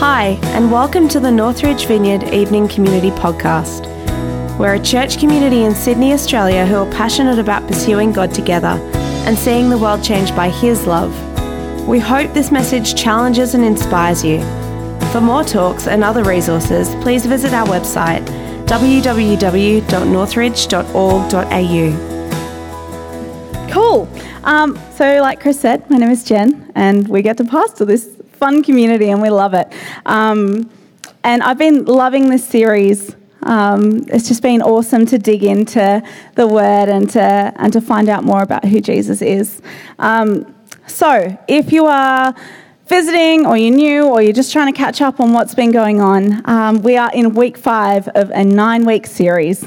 Hi, and welcome to the Northridge Vineyard Evening Community Podcast. We're a church community in Sydney, Australia who are passionate about pursuing God together and seeing the world changed by His love. We hope this message challenges and inspires you. For more talks and other resources, please visit our website www.northridge.org.au. Cool. Um, so, like Chris said, my name is Jen, and we get to pastor this fun community, and we love it. Um, and I've been loving this series. Um, it's just been awesome to dig into the Word and to and to find out more about who Jesus is. Um, so, if you are visiting or you're new or you're just trying to catch up on what's been going on, um, we are in week five of a nine week series,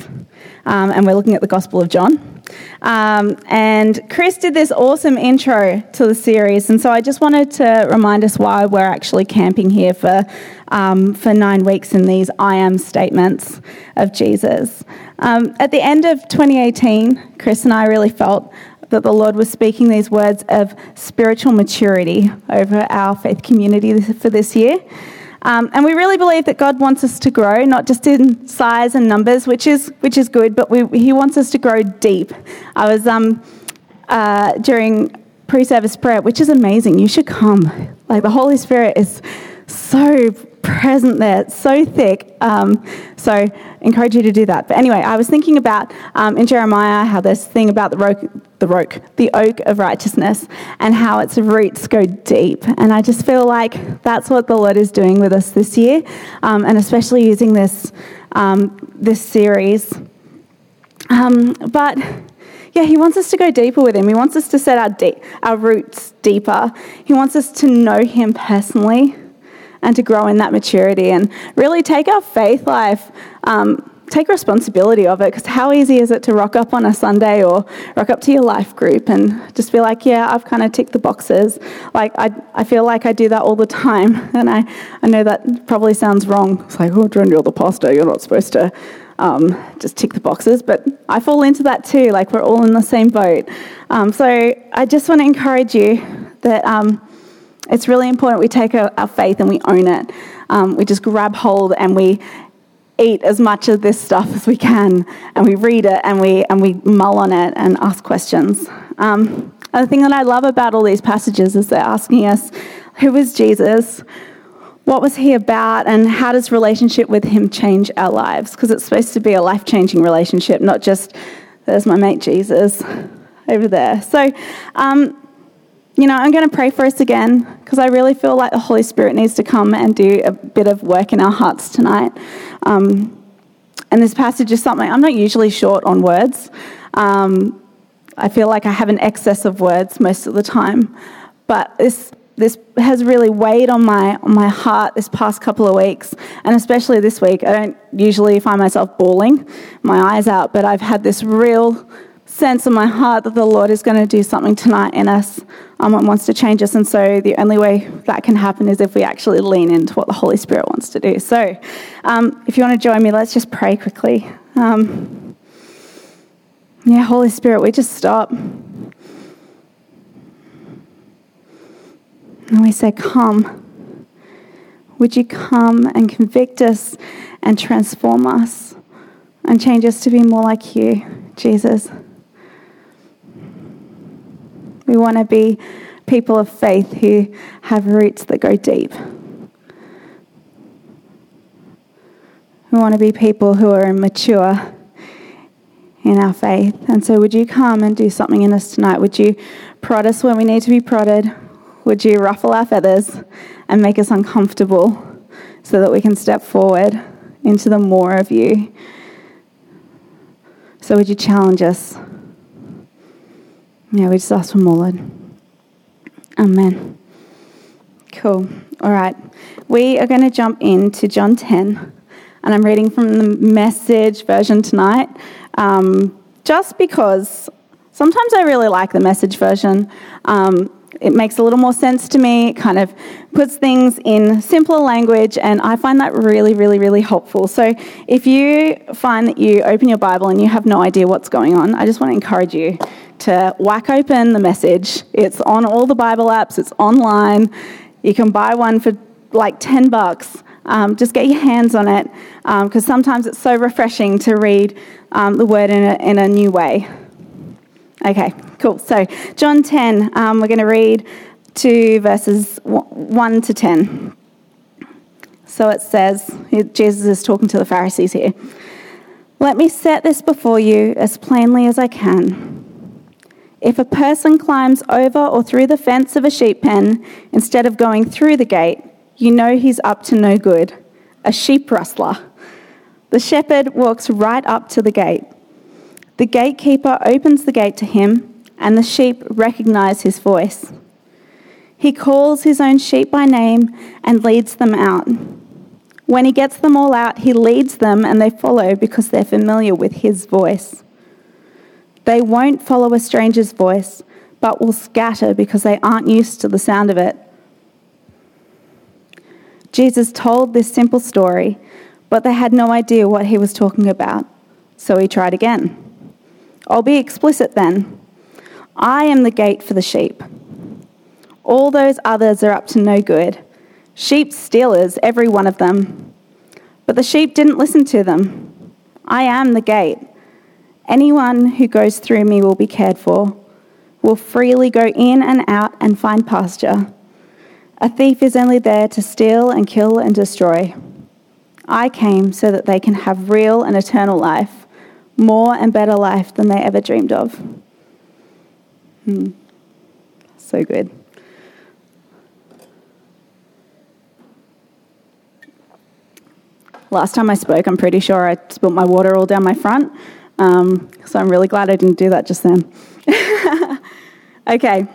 um, and we're looking at the Gospel of John. Um, and Chris did this awesome intro to the series, and so I just wanted to remind us why we're actually camping here for, um, for nine weeks in these I am statements of Jesus. Um, at the end of 2018, Chris and I really felt that the Lord was speaking these words of spiritual maturity over our faith community for this year. Um, and we really believe that God wants us to grow, not just in size and numbers, which is, which is good, but we, He wants us to grow deep. I was um, uh, during pre service prayer, which is amazing. You should come. Like the Holy Spirit is so present there. It's so thick. Um, so encourage you to do that. But anyway, I was thinking about um, in Jeremiah how this thing about the roke, the roke, the oak of righteousness, and how its roots go deep. And I just feel like that's what the Lord is doing with us this year, um, and especially using this um, this series. Um, but yeah, he wants us to go deeper with him. He wants us to set our, de- our roots deeper. He wants us to know him personally and to grow in that maturity and really take our faith life. Um, take responsibility of it because how easy is it to rock up on a Sunday or rock up to your life group and just be like, yeah, I've kind of ticked the boxes. Like, I, I feel like I do that all the time. And I, I know that probably sounds wrong. It's like, oh, Jen, you're the pastor. You're not supposed to um, just tick the boxes. But I fall into that too. Like, we're all in the same boat. Um, so I just want to encourage you that. Um, it's really important we take our, our faith and we own it. Um, we just grab hold and we eat as much of this stuff as we can, and we read it and we and we mull on it and ask questions. Um, the thing that I love about all these passages is they're asking us, who is Jesus? What was he about, and how does relationship with him change our lives? Because it's supposed to be a life changing relationship, not just there's my mate Jesus over there. So, um, you know, I'm going to pray for us again because I really feel like the Holy Spirit needs to come and do a bit of work in our hearts tonight. Um, and this passage is something I'm not usually short on words. Um, I feel like I have an excess of words most of the time, but this this has really weighed on my on my heart this past couple of weeks, and especially this week. I don't usually find myself bawling my eyes out, but I've had this real sense in my heart that the Lord is going to do something tonight in us um, and wants to change us. And so the only way that can happen is if we actually lean into what the Holy Spirit wants to do. So um, if you want to join me, let's just pray quickly. Um, yeah, Holy Spirit, we just stop. And we say, Come. Would you come and convict us and transform us and change us to be more like you, Jesus? We want to be people of faith who have roots that go deep. We want to be people who are mature in our faith. And so, would you come and do something in us tonight? Would you prod us when we need to be prodded? Would you ruffle our feathers and make us uncomfortable so that we can step forward into the more of you? So, would you challenge us? Yeah, we just ask for more, Lord. Amen. Cool. All right. We are going to jump into John 10, and I'm reading from the message version tonight, um, just because sometimes I really like the message version. Um, it makes a little more sense to me. It kind of puts things in simpler language, and I find that really, really, really helpful. So, if you find that you open your Bible and you have no idea what's going on, I just want to encourage you to whack open the message. It's on all the Bible apps, it's online. You can buy one for like 10 bucks. Um, just get your hands on it because um, sometimes it's so refreshing to read um, the word in a, in a new way. Okay, cool. So, John 10, um, we're going to read to verses 1 to 10. So it says, Jesus is talking to the Pharisees here. Let me set this before you as plainly as I can. If a person climbs over or through the fence of a sheep pen instead of going through the gate, you know he's up to no good. A sheep rustler. The shepherd walks right up to the gate. The gatekeeper opens the gate to him, and the sheep recognize his voice. He calls his own sheep by name and leads them out. When he gets them all out, he leads them and they follow because they're familiar with his voice. They won't follow a stranger's voice, but will scatter because they aren't used to the sound of it. Jesus told this simple story, but they had no idea what he was talking about, so he tried again. I'll be explicit then. I am the gate for the sheep. All those others are up to no good. Sheep stealers, every one of them. But the sheep didn't listen to them. I am the gate. Anyone who goes through me will be cared for, will freely go in and out and find pasture. A thief is only there to steal and kill and destroy. I came so that they can have real and eternal life, more and better life than they ever dreamed of. Hmm. So good. Last time I spoke, I'm pretty sure I spilt my water all down my front. Um, so I'm really glad I didn't do that just then. okay,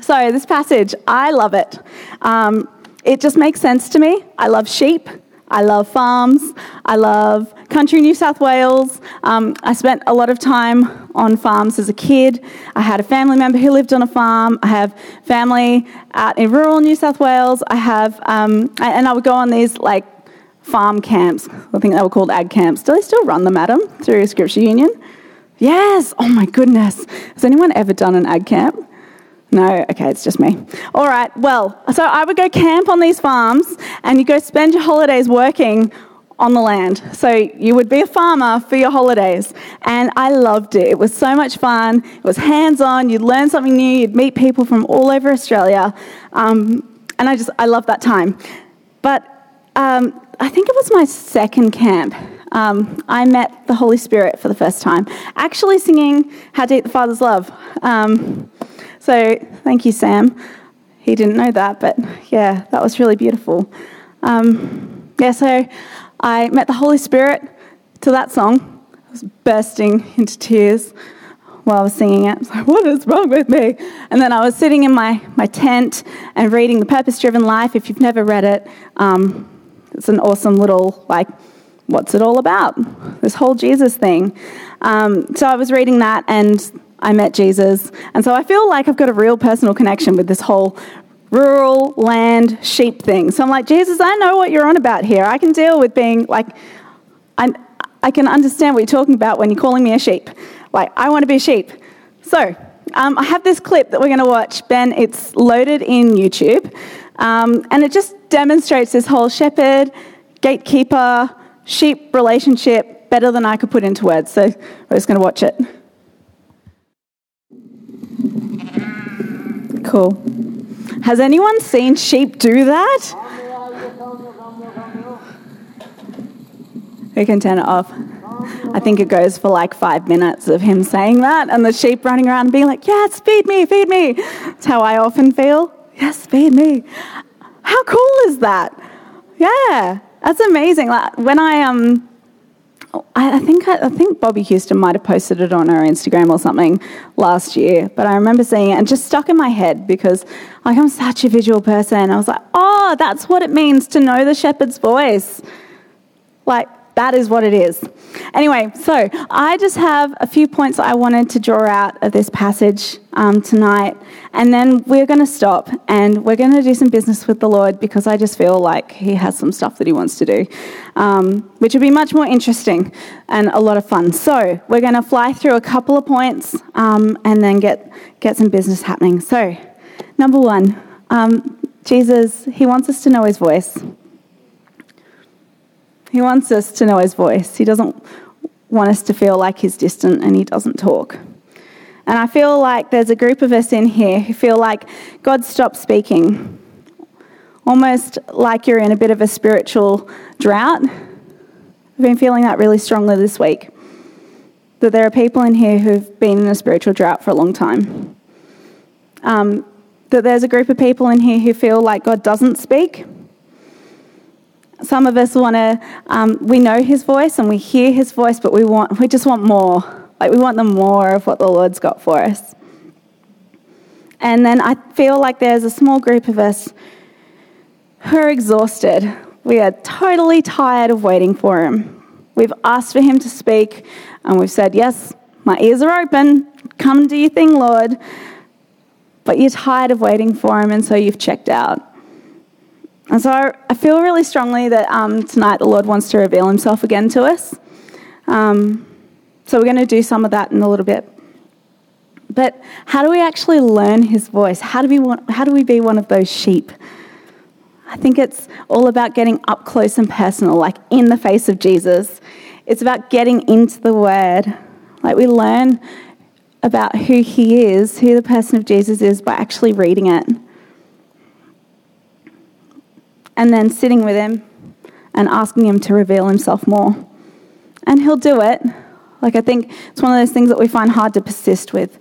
so this passage, I love it. Um, it just makes sense to me. I love sheep. I love farms. I love country New South Wales. Um, I spent a lot of time on farms as a kid. I had a family member who lived on a farm. I have family out in rural New South Wales. I have, um, and I would go on these like farm camps. I think they were called ag camps. Do they still run them, Adam, through Scripture Union? Yes. Oh my goodness. Has anyone ever done an ag camp? No, okay, it's just me. All right, well, so I would go camp on these farms and you go spend your holidays working on the land. So you would be a farmer for your holidays. And I loved it. It was so much fun. It was hands on. You'd learn something new. You'd meet people from all over Australia. Um, and I just, I loved that time. But um, I think it was my second camp. Um, I met the Holy Spirit for the first time, actually singing How Deep the Father's Love. Um, so thank you, Sam. He didn't know that, but yeah, that was really beautiful. Um, yeah, so I met the Holy Spirit to that song. I was bursting into tears while I was singing it. I was like, what is wrong with me? And then I was sitting in my, my tent and reading The Purpose Driven Life. If you've never read it, um, it's an awesome little, like, what's it all about? This whole Jesus thing. Um, so I was reading that and I met Jesus. And so I feel like I've got a real personal connection with this whole rural land sheep thing. So I'm like, Jesus, I know what you're on about here. I can deal with being like, I, I can understand what you're talking about when you're calling me a sheep. Like, I want to be a sheep. So um, I have this clip that we're going to watch. Ben, it's loaded in YouTube. Um, and it just demonstrates this whole shepherd, gatekeeper, sheep relationship better than I could put into words. So we're just going to watch it. Cool. Has anyone seen sheep do that? Who can turn it off? I think it goes for like five minutes of him saying that and the sheep running around being like, Yes, feed me, feed me. That's how I often feel. Yes, feed me. How cool is that? Yeah, that's amazing. Like when I um, I think I, I think Bobbie Houston might have posted it on her Instagram or something last year, but I remember seeing it and just stuck in my head because like I'm such a visual person. I was like, oh, that's what it means to know the shepherd's voice. Like that is what it is. Anyway, so I just have a few points I wanted to draw out of this passage um, tonight, and then we're going to stop and we're going to do some business with the Lord because I just feel like He has some stuff that He wants to do, um, which will be much more interesting and a lot of fun. So we're going to fly through a couple of points um, and then get get some business happening. So, number one. Um, Jesus, He wants us to know His voice. He wants us to know His voice. He doesn't want us to feel like He's distant and He doesn't talk. And I feel like there's a group of us in here who feel like God stopped speaking, almost like you're in a bit of a spiritual drought. I've been feeling that really strongly this week. That there are people in here who've been in a spiritual drought for a long time. Um, that there's a group of people in here who feel like God doesn't speak. Some of us want to, um, we know His voice and we hear His voice, but we want, we just want more. Like we want the more of what the Lord's got for us. And then I feel like there's a small group of us who are exhausted. We are totally tired of waiting for Him. We've asked for Him to speak, and we've said, Yes, my ears are open. Come do your thing, Lord. But you're tired of waiting for Him, and so you've checked out. And so I feel really strongly that um, tonight the Lord wants to reveal Himself again to us. Um, so we're going to do some of that in a little bit. But how do we actually learn his voice? How do we, want, how do we be one of those sheep? I think it's all about getting up close and personal, like in the face of Jesus. It's about getting into the word. Like we learn about who he is, who the person of Jesus is, by actually reading it. And then sitting with him and asking him to reveal himself more. And he'll do it like, I think it's one of those things that we find hard to persist with.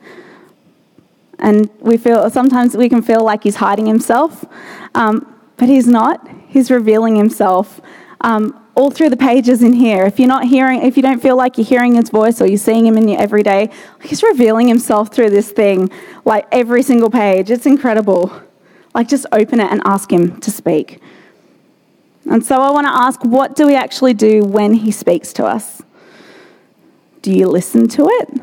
And we feel, sometimes we can feel like he's hiding himself, um, but he's not. He's revealing himself um, all through the pages in here. If you're not hearing, if you don't feel like you're hearing his voice or you're seeing him in your everyday, he's revealing himself through this thing, like every single page. It's incredible. Like, just open it and ask him to speak. And so I want to ask what do we actually do when he speaks to us? Do you listen to it?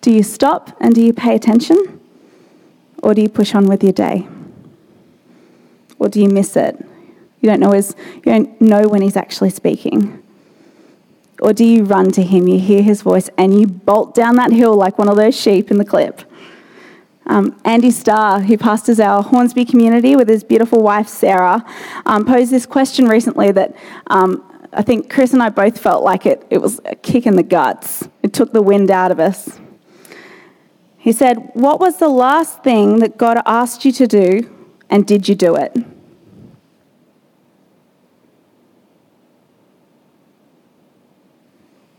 Do you stop and do you pay attention? Or do you push on with your day? Or do you miss it? You don't know his, you don't know when he's actually speaking. Or do you run to him, you hear his voice, and you bolt down that hill like one of those sheep in the clip? Um, Andy Starr, who pastors our Hornsby community with his beautiful wife Sarah, um, posed this question recently that um, I think Chris and I both felt like it, it was a kick in the guts. It took the wind out of us. He said, What was the last thing that God asked you to do, and did you do it?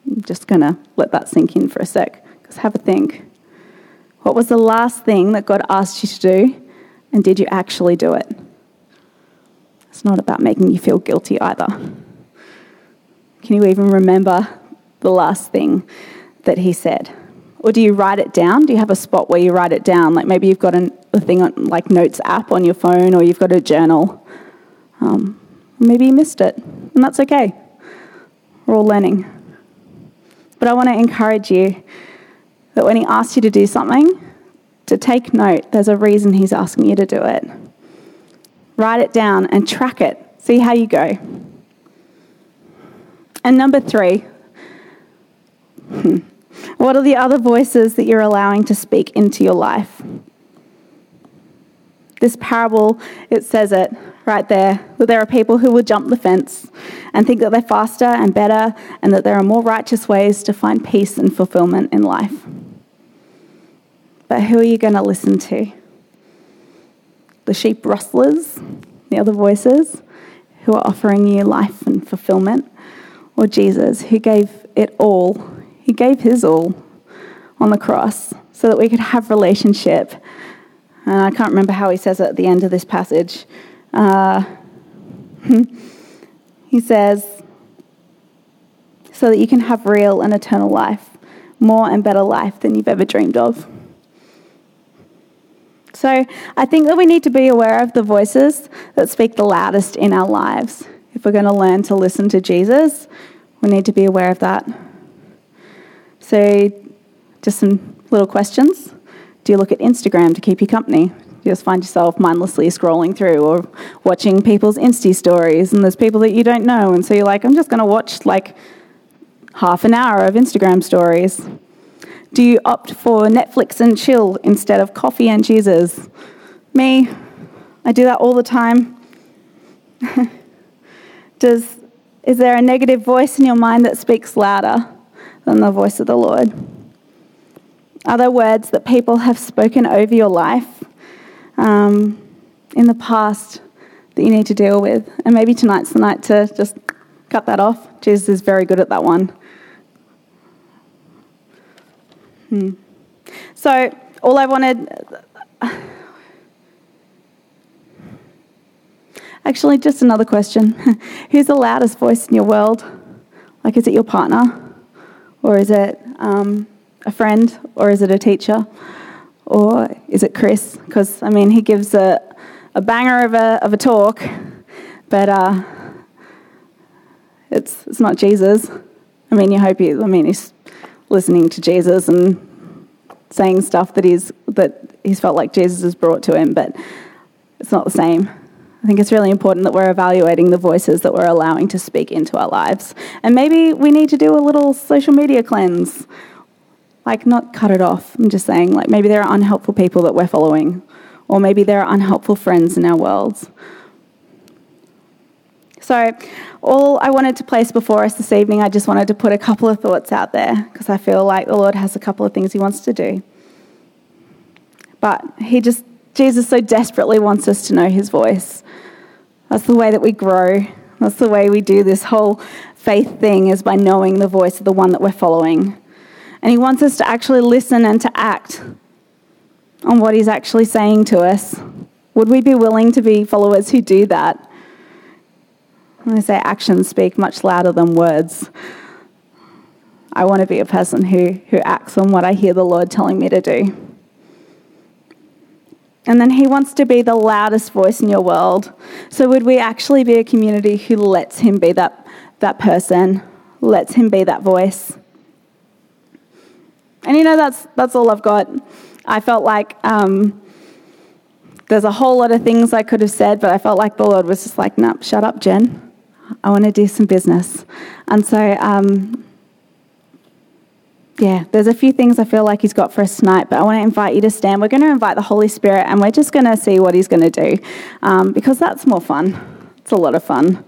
I'm just going to let that sink in for a sec, because have a think. What was the last thing that God asked you to do, and did you actually do it? It's not about making you feel guilty either. Can you even remember the last thing that he said? Or do you write it down? Do you have a spot where you write it down? Like maybe you've got an, a thing on, like notes app on your phone, or you've got a journal. Um, maybe you missed it, and that's okay. We're all learning. But I want to encourage you that when he asks you to do something, to take note. There's a reason he's asking you to do it. Write it down and track it. See how you go. And number three, what are the other voices that you're allowing to speak into your life? This parable, it says it right there that there are people who will jump the fence and think that they're faster and better and that there are more righteous ways to find peace and fulfillment in life. But who are you going to listen to? The sheep rustlers, the other voices who are offering you life and fulfillment? or Jesus, who gave it all. He gave his all on the cross so that we could have relationship. And I can't remember how he says it at the end of this passage. Uh, he says, so that you can have real and eternal life, more and better life than you've ever dreamed of. So I think that we need to be aware of the voices that speak the loudest in our lives. If we're going to learn to listen to Jesus, we need to be aware of that. So, just some little questions. Do you look at Instagram to keep you company? Do You just find yourself mindlessly scrolling through or watching people's Insta stories, and there's people that you don't know, and so you're like, I'm just going to watch like half an hour of Instagram stories. Do you opt for Netflix and chill instead of coffee and Jesus? Me, I do that all the time. Does, is there a negative voice in your mind that speaks louder than the voice of the Lord? Are there words that people have spoken over your life um, in the past that you need to deal with? And maybe tonight's the night to just cut that off. Jesus is very good at that one. Hmm. So, all I wanted. Actually, just another question. Who's the loudest voice in your world? Like, is it your partner? Or is it um, a friend? Or is it a teacher? Or is it Chris? Because, I mean, he gives a, a banger of a, of a talk, but uh, it's, it's not Jesus. I mean, you hope he, I mean, he's listening to Jesus and saying stuff that he's, that he's felt like Jesus has brought to him, but it's not the same. I think it's really important that we're evaluating the voices that we're allowing to speak into our lives. And maybe we need to do a little social media cleanse. Like, not cut it off. I'm just saying, like, maybe there are unhelpful people that we're following, or maybe there are unhelpful friends in our worlds. So, all I wanted to place before us this evening, I just wanted to put a couple of thoughts out there because I feel like the Lord has a couple of things He wants to do. But He just, Jesus so desperately wants us to know His voice. That's the way that we grow. That's the way we do this whole faith thing is by knowing the voice of the one that we're following. And he wants us to actually listen and to act on what he's actually saying to us. Would we be willing to be followers who do that? When I say actions speak much louder than words. I want to be a person who, who acts on what I hear the Lord telling me to do. And then he wants to be the loudest voice in your world. So, would we actually be a community who lets him be that, that person, lets him be that voice? And you know, that's, that's all I've got. I felt like um, there's a whole lot of things I could have said, but I felt like the Lord was just like, nah, shut up, Jen. I want to do some business. And so, um, yeah, there's a few things I feel like he's got for us tonight, but I want to invite you to stand. We're going to invite the Holy Spirit and we're just going to see what he's going to do um, because that's more fun. It's a lot of fun.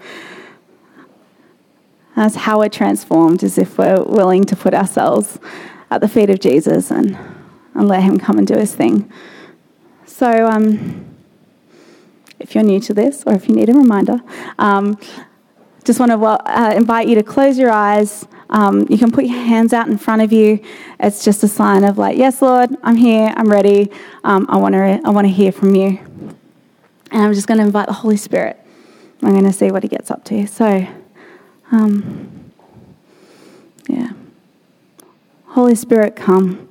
That's how we're transformed, is if we're willing to put ourselves at the feet of Jesus and, and let him come and do his thing. So, um, if you're new to this or if you need a reminder, um, just want to uh, invite you to close your eyes. Um, you can put your hands out in front of you. It's just a sign of like, yes, Lord, I'm here, I'm ready. Um, I want to, I want to hear from you. And I'm just going to invite the Holy Spirit. I'm going to see what he gets up to. So, um, yeah. Holy Spirit, come.